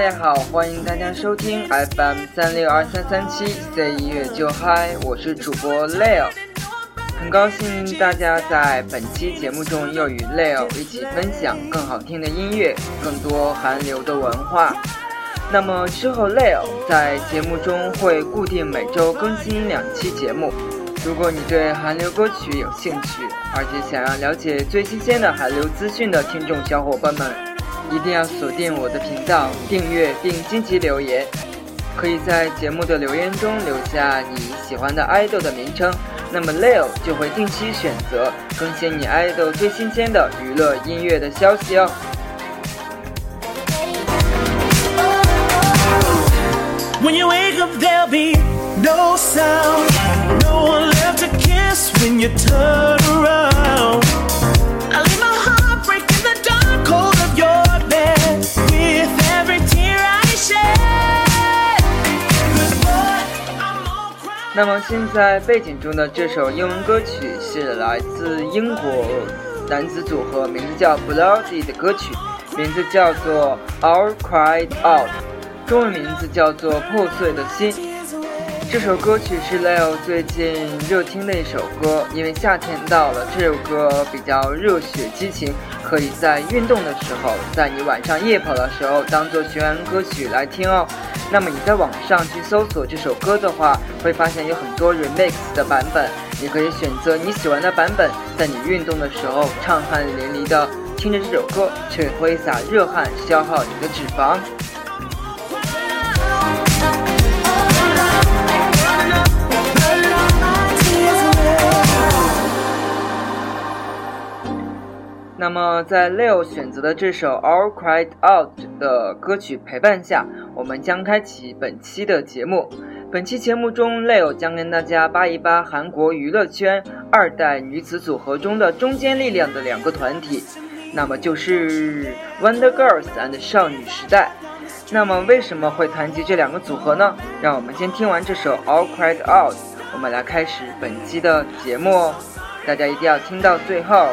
大家好，欢迎大家收听 FM 三六二三三七 C 音乐就嗨，我是主播 Leo，很高兴大家在本期节目中又与 Leo 一起分享更好听的音乐，更多韩流的文化。那么之后 Leo 在节目中会固定每周更新两期节目。如果你对韩流歌曲有兴趣，而且想要了解最新鲜的韩流资讯的听众小伙伴们。一定要锁定我的频道，订阅并积极留言。可以在节目的留言中留下你喜欢的爱豆的名称，那么 Leo 就会定期选择更新你爱豆最新鲜的娱乐音乐的消息哦。那么现在背景中的这首英文歌曲是来自英国男子组合，名字叫 Bloody 的歌曲，名字叫做 All Cried Out，中文名字叫做破碎的心。这首歌曲是 Leo 最近热听的一首歌，因为夏天到了，这首歌比较热血激情，可以在运动的时候，在你晚上夜跑的时候当做循环歌曲来听哦。那么你在网上去搜索这首歌的话，会发现有很多 remix 的版本，你可以选择你喜欢的版本，在你运动的时候畅汗淋漓的听着这首歌，去挥洒热汗，消耗你的脂肪。那么，在 Leo 选择的这首《All Cried Out》的歌曲陪伴下，我们将开启本期的节目。本期节目中，Leo 将跟大家扒一扒韩国娱乐圈二代女子组合中的中坚力量的两个团体，那么就是 Wonder Girls and 少女时代。那么，为什么会谈及这两个组合呢？让我们先听完这首《All Cried Out》，我们来开始本期的节目哦。大家一定要听到最后。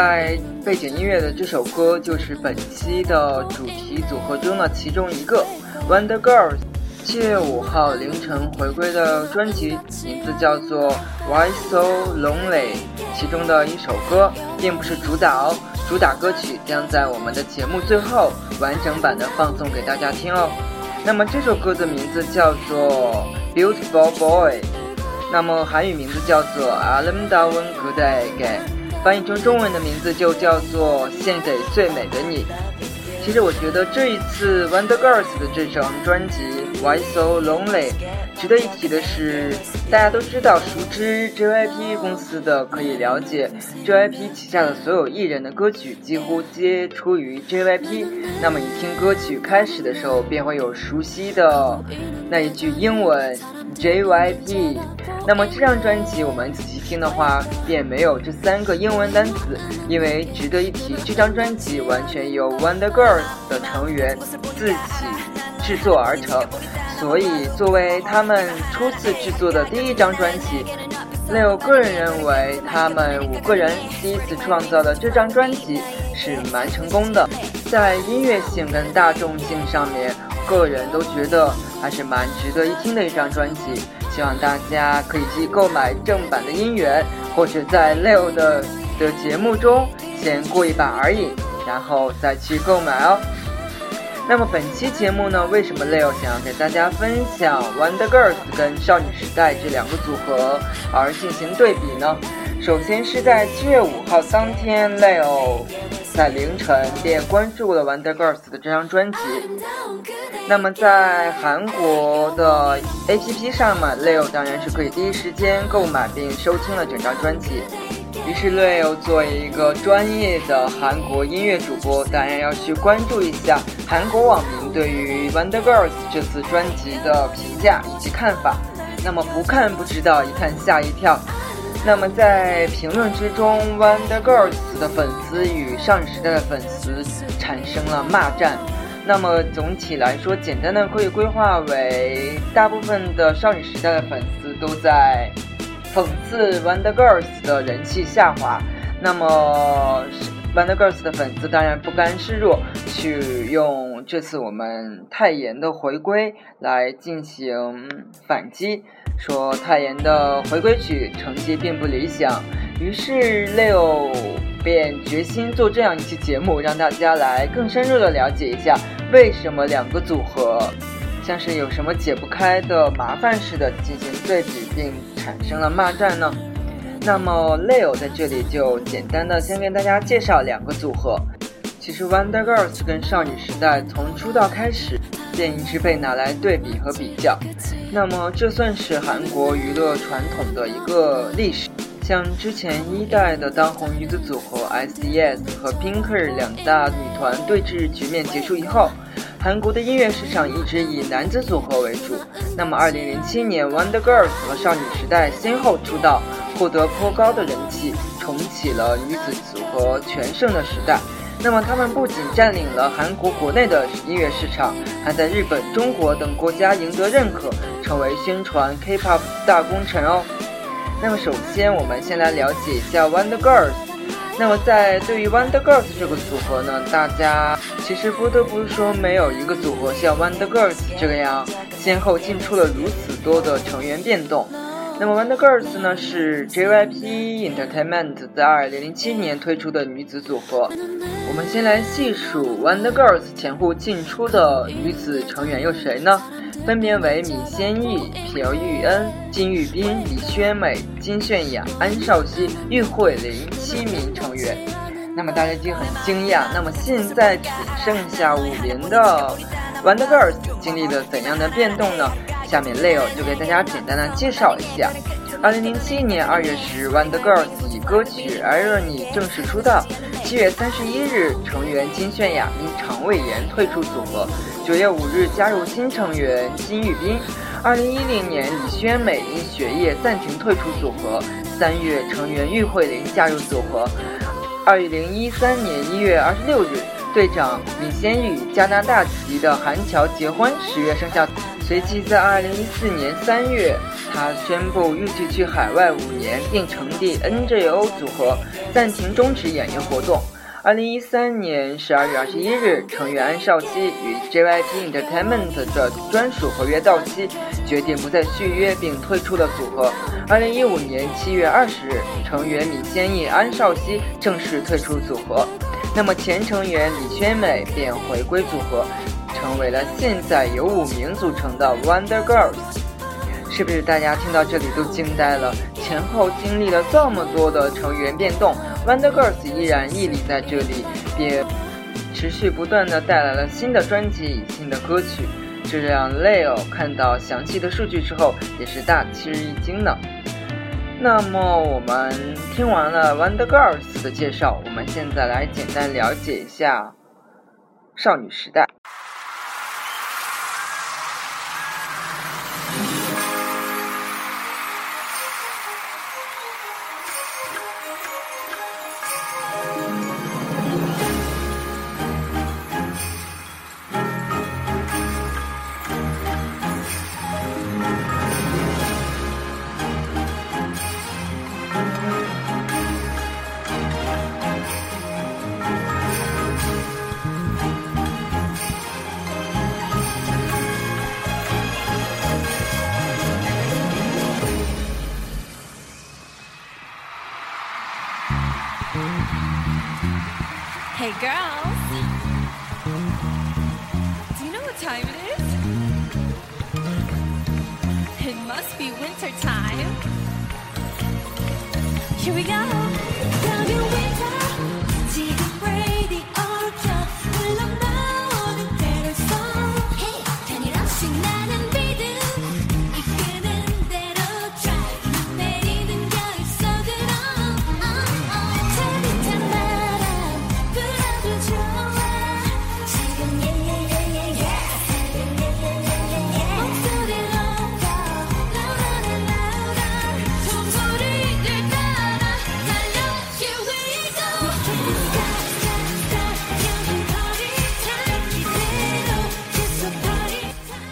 在背景音乐的这首歌就是本期的主题组合中的其中一个，Wonder Girls。七月五号凌晨回归的专辑名字叫做《Why So Lonely》，其中的一首歌并不是主打哦，主打歌曲将在我们的节目最后完整版的放送给大家听哦。那么这首歌的名字叫做《Beautiful Boy》，那么韩语名字叫做《Alam Dawon Good Day》。翻译成中文的名字就叫做献给最美的你。其实我觉得这一次 Wonder Girls 的这张专辑 Why So Lonely，值得一提的是，大家都知道熟知 JYP 公司的可以了解，JYP 旗下的所有艺人的歌曲几乎皆出于 JYP。那么一听歌曲开始的时候，便会有熟悉的那一句英文 JYP。那么这张专辑我们仔细听的话，便没有这三个英文单词，因为值得一提，这张专辑完全由 Wonder Girls 的成员自己制作而成，所以作为他们初次制作的第一张专辑，Leo 个人认为他们五个人第一次创造的这张专辑是蛮成功的，在音乐性跟大众性上面，个人都觉得还是蛮值得一听的一张专辑。希望大家可以去购买正版的音源，或者在 Leo 的的节目中先过一把而已，然后再去购买哦。那么本期节目呢，为什么 Leo 想要给大家分享 Wonder Girls 跟少女时代这两个组合而进行对比呢？首先是在七月五号当天，Leo 在凌晨便关注了 Wonder Girls 的这张专辑。那么在韩国的 APP 上嘛，Leo 当然是可以第一时间购买并收听了整张专辑。于是 Leo 作为一个专业的韩国音乐主播，当然要去关注一下韩国网民对于 Wonder Girls 这次专辑的评价以及看法。那么不看不知道，一看吓一跳。那么在评论之中，Wonder Girls 的粉丝与少女时代的粉丝产生了骂战。那么总体来说，简单的可以规划为，大部分的少女时代的粉丝都在讽刺 Wonder Girls 的人气下滑。那么 Wonder Girls 的粉丝当然不甘示弱，去用这次我们泰妍的回归来进行反击，说泰妍的回归曲成绩并不理想。于是 Leo 便决心做这样一期节目，让大家来更深入的了解一下。为什么两个组合像是有什么解不开的麻烦似的进行对比，并产生了骂战呢？那么 Leo 在这里就简单的先跟大家介绍两个组合。其实 Wonder Girls 跟少女时代从出道开始便一直被拿来对比和比较。那么这算是韩国娱乐传统的一个历史。像之前一代的当红女子组合 S.E.S 和 Pinker 两大女团对峙局面结束以后，韩国的音乐市场一直以男子组合为主。那么2007年 Wonder Girls 和少女时代先后出道，获得颇高的人气，重启了女子组合全盛的时代。那么他们不仅占领了韩国国内的音乐市场，还在日本、中国等国家赢得认可，成为宣传 K-pop 大功臣哦。那么首先，我们先来了解一下 Wonder Girls。那么在对于 Wonder Girls 这个组合呢，大家其实不得不说，没有一个组合像 Wonder Girls 这个样，先后进出了如此多的成员变动。那么 Wonder Girls 呢，是 JYP Entertainment 在2007年推出的女子组合。我们先来细数 Wonder Girls 前后进出的女子成员有谁呢？分别为闵仙艺、朴玉恩、金玉彬、李宣美、金炫雅、安少熙、玉慧玲七名成员。那么大家就很惊讶，那么现在只剩下五名的 Wonder Girls 经历了怎样的变动呢？下面 Leo 就给大家简单的介绍一下。二零零七年二月十日，Wonder Girls 以歌曲《Irony》正式出道。七月三十一日，成员金泫雅因肠胃炎退出组合。九月五日，加入新成员金玉彬。二零一零年，李宣美因学业暂停退出组合。三月，成员玉慧玲加入组合。二零一三年一月二十六日，队长李仙与加拿大籍的韩乔结婚。十月生效。随即在二零一四年三月，他宣布预计去海外五年，并成立 NJO 组合，暂停终止演艺活动。二零一三年十二月二十一日，成员安少熙与 JYP Entertainment 的专属合约到期，决定不再续约，并退出了组合。二零一五年七月二十日，成员闵仙艺、安少熙正式退出组合，那么前成员李宣美便回归组合。成为了现在由五名组成的 Wonder Girls。是不是大家听到这里都惊呆了？前后经历了这么多的成员变动，Wonder Girls 依然屹立在这里，并持续不断的带来了新的专辑、新的歌曲，这让 Leo 看到详细的数据之后也是大吃一惊呢。那么我们听完了 Wonder Girls 的介绍，我们现在来简单了解一下少女时代。girl.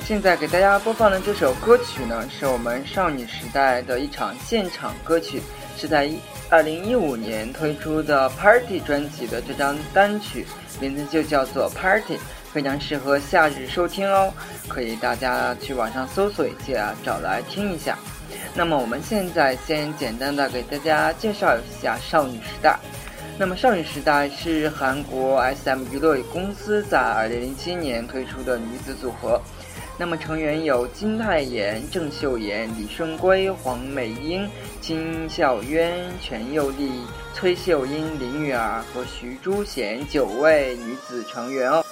现在给大家播放的这首歌曲呢，是我们少女时代的一场现场歌曲，是在二零一五年推出的 Party 专辑的这张单曲，名字就叫做 Party，非常适合夏日收听哦，可以大家去网上搜索一下，找来听一下。那么我们现在先简单的给大家介绍一下少女时代。那么少女时代是韩国 SM 娱乐公司在2007年推出的女子组合。那么成员有金泰妍、郑秀妍、李顺圭、黄美英、金孝渊、全佑丽、崔秀英、林允儿和徐珠贤九位女子成员哦。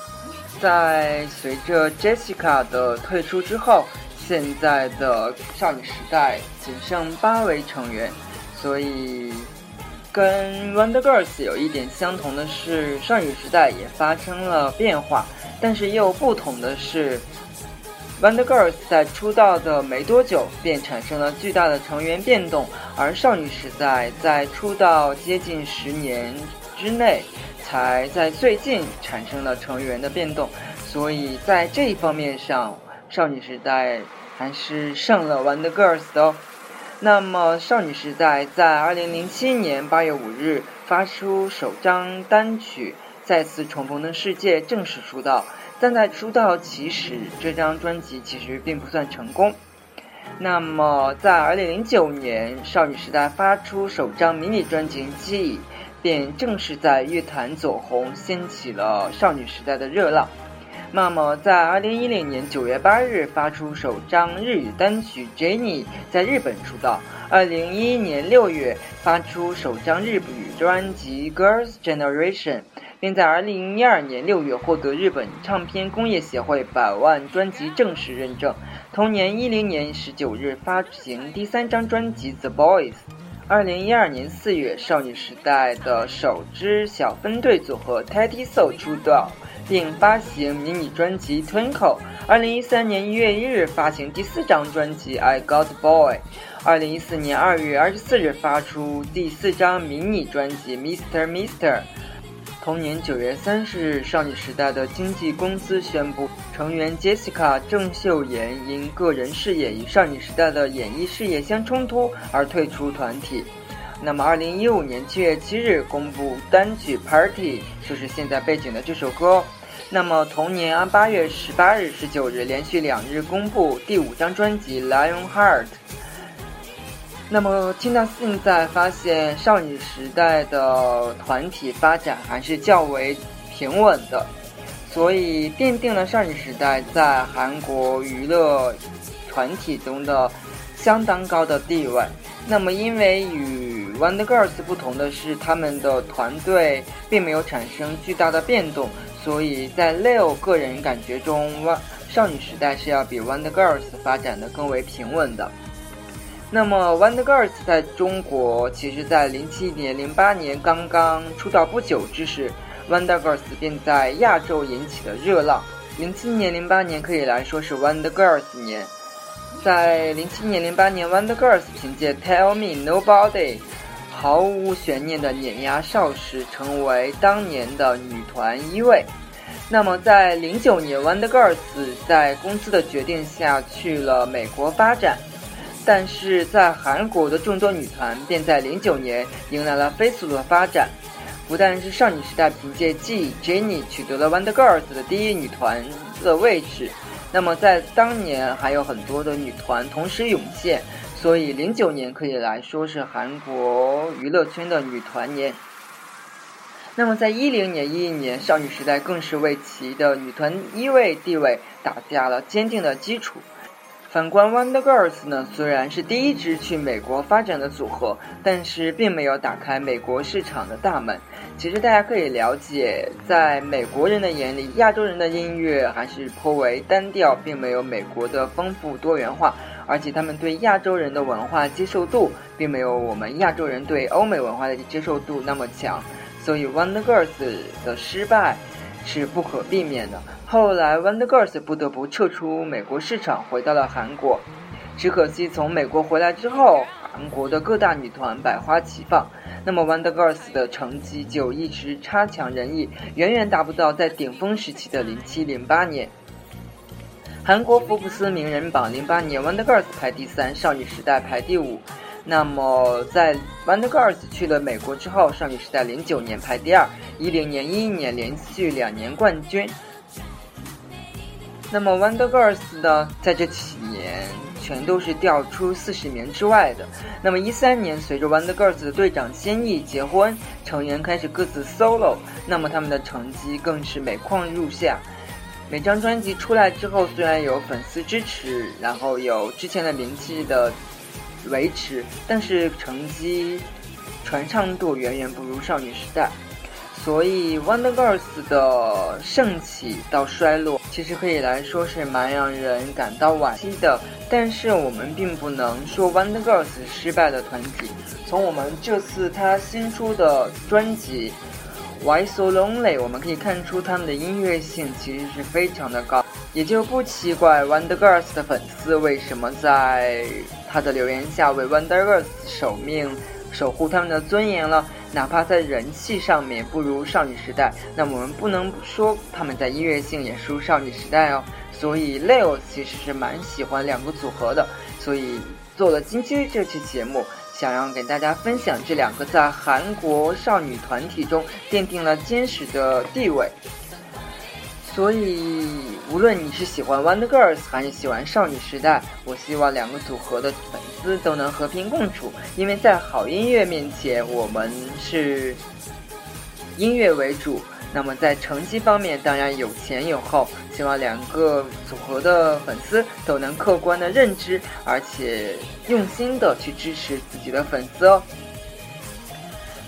在随着 Jessica 的退出之后，现在的少女时代仅剩八位成员，所以跟 Wonder Girls 有一点相同的是，少女时代也发生了变化，但是又不同的是，Wonder Girls 在出道的没多久便产生了巨大的成员变动，而少女时代在出道接近十年之内，才在最近产生了成员的变动，所以在这一方面上，少女时代还是胜了 Wonder Girls 的哦。那么，少女时代在2007年8月5日发出首张单曲《再次重逢的世界》，正式出道。但在出道起始，这张专辑其实并不算成功。那么，在2009年，少女时代发出首张迷你专辑《记忆》，便正式在乐坛走红，掀起了少女时代的热浪。那么，在2010年9月8日发出首张日语单曲《Jenny》，在日本出道。2011年6月发出首张日语专辑《Girls Generation》，并在2012年6月获得日本唱片工业协会百万专辑正式认证。同年10年19日发行第三张专辑《The Boys》。2012年4月，少女时代的首支小分队组合 Teddy So 出道。并发行迷你专辑《Twinkle》。二零一三年一月一日发行第四张专辑《I Got Boy》。二零一四年二月二十四日发出第四张迷你专辑《Mr. Mister》。同年九月三十日，少女时代的经纪公司宣布，成员 Jessica 郑秀妍因个人事业与少女时代的演艺事业相冲突而退出团体。那么，二零一五年七月七日公布单曲《Party》，就是现在背景的这首歌。那么同年八月十八日、十九日连续两日公布第五张专辑《Lion Heart》。那么听到现在，发现少女时代的团体发展还是较为平稳的，所以奠定了少女时代在韩国娱乐团体中的相当高的地位。那么，因为与 Wonder Girls 不同的是，他们的团队并没有产生巨大的变动，所以在 Leo 个人感觉中，少女时代是要比 Wonder Girls 发展的更为平稳的。那么，Wonder Girls 在中国，其实在零七年、零八年刚刚出道不久之时，Wonder Girls 便在亚洲引起了热浪。零七年、零八年可以来说是 Wonder Girls 年。在零七年、零八年，Wonder Girls 凭借《Tell Me Nobody》毫无悬念的碾压少时，成为当年的女团一位。那么，在零九年，Wonder Girls 在公司的决定下去了美国发展。但是在韩国的众多女团便在零九年迎来了飞速的发展，不但是少女时代凭借 G Jennie 取得了 Wonder Girls 的第一女团的位置，那么在当年还有很多的女团同时涌现，所以零九年可以来说是韩国娱乐圈的女团年。那么在一零年、一一年，少女时代更是为其的女团一位地位打下了坚定的基础。反观 Wonder Girls 呢，虽然是第一支去美国发展的组合，但是并没有打开美国市场的大门。其实大家可以了解，在美国人的眼里，亚洲人的音乐还是颇为单调，并没有美国的丰富多元化，而且他们对亚洲人的文化接受度，并没有我们亚洲人对欧美文化的接受度那么强。所以 Wonder Girls 的失败是不可避免的。后来，Wonder Girls 不得不撤出美国市场，回到了韩国。只可惜，从美国回来之后，韩国的各大女团百花齐放，那么 Wonder Girls 的成绩就一直差强人意，远远达不到在顶峰时期的零七零八年。韩国福布斯名人榜零八年，Wonder Girls 排第三，少女时代排第五。那么，在 Wonder Girls 去了美国之后，少女时代零九年排第二，一零年、一一年连续两年冠军。那么 Wonder Girls 呢，在这几年全都是掉出四十名之外的。那么一三年，随着 Wonder Girls 的队长仙艺结婚，成员开始各自 solo，那么他们的成绩更是每况愈下。每张专辑出来之后，虽然有粉丝支持，然后有之前的名气的维持，但是成绩传唱度远远不如少女时代。所以 Wonder Girls 的盛起到衰落，其实可以来说是蛮让人感到惋惜的。但是我们并不能说 Wonder Girls 失败的团体。从我们这次他新出的专辑《Why So Lonely》，我们可以看出他们的音乐性其实是非常的高，也就不奇怪 Wonder Girls 的粉丝为什么在他的留言下为 Wonder Girls 守命。守护他们的尊严了，哪怕在人气上面不如少女时代，那我们不能说他们在音乐性也输少女时代哦。所以 Leo 其实是蛮喜欢两个组合的，所以做了今天这期节目，想要给大家分享这两个在韩国少女团体中奠定了坚实的地位。所以，无论你是喜欢 Wonder Girls 还是喜欢少女时代，我希望两个组合的粉丝都能和平共处。因为在好音乐面前，我们是音乐为主。那么在成绩方面，当然有前有后。希望两个组合的粉丝都能客观的认知，而且用心的去支持自己的粉丝哦。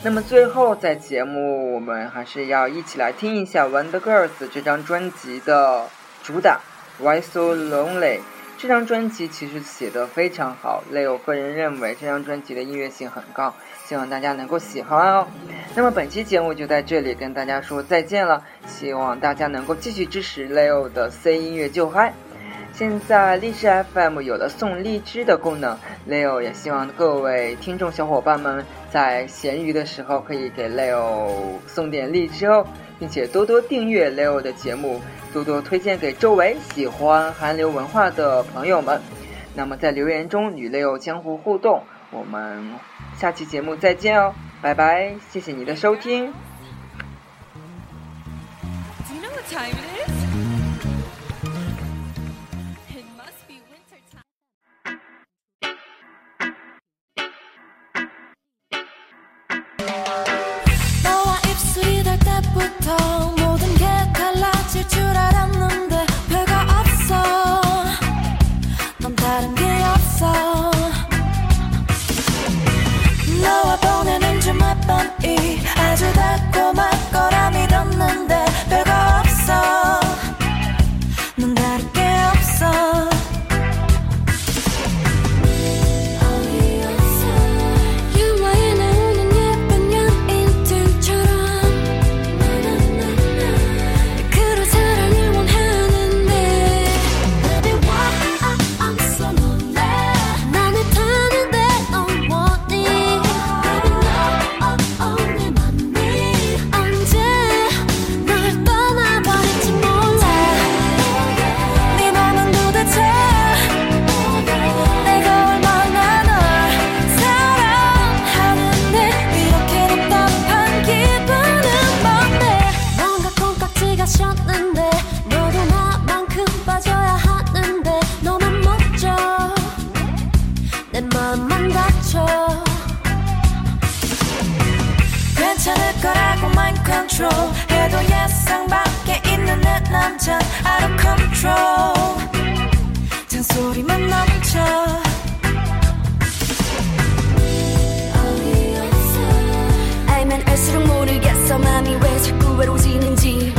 那么最后，在节目我们还是要一起来听一下《Wonder Girls》这张专辑的主打《Why So Lonely》。这张专辑其实写的非常好，Leo 个人认为这张专辑的音乐性很高，希望大家能够喜欢哦。那么本期节目就在这里跟大家说再见了，希望大家能够继续支持 Leo 的 C 音乐就嗨。现在荔枝 FM 有了送荔枝的功能，Leo 也希望各位听众小伙伴们在闲余的时候可以给 Leo 送点荔枝哦，并且多多订阅 Leo 的节目，多多推荐给周围喜欢韩流文化的朋友们。那么在留言中与 Leo 相互互动，我们下期节目再见哦，拜拜，谢谢你的收听。 나만 다쳐 괜찮을 거라고 mind control. 해도 예상 밖에 있는 내 남자 out of control. 잔소리만 넘쳐. 알면 알수록 모르겠어. 맘이 왜 자꾸 외로워지는지.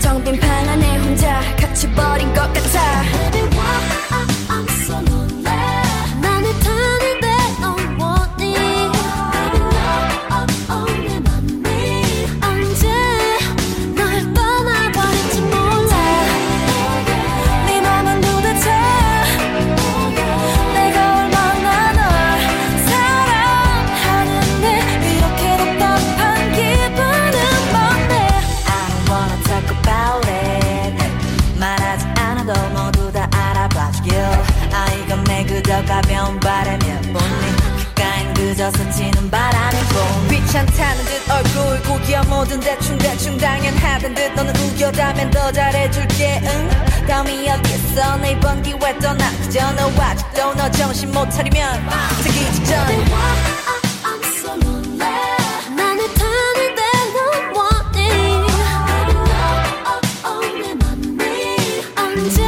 정빈 방 안에 혼자 갇혀버린 것 같아. 있어. 내 이번 기회 떠나. 그저 너 아직도 너 정신 못 차리면 자기 직전? 언제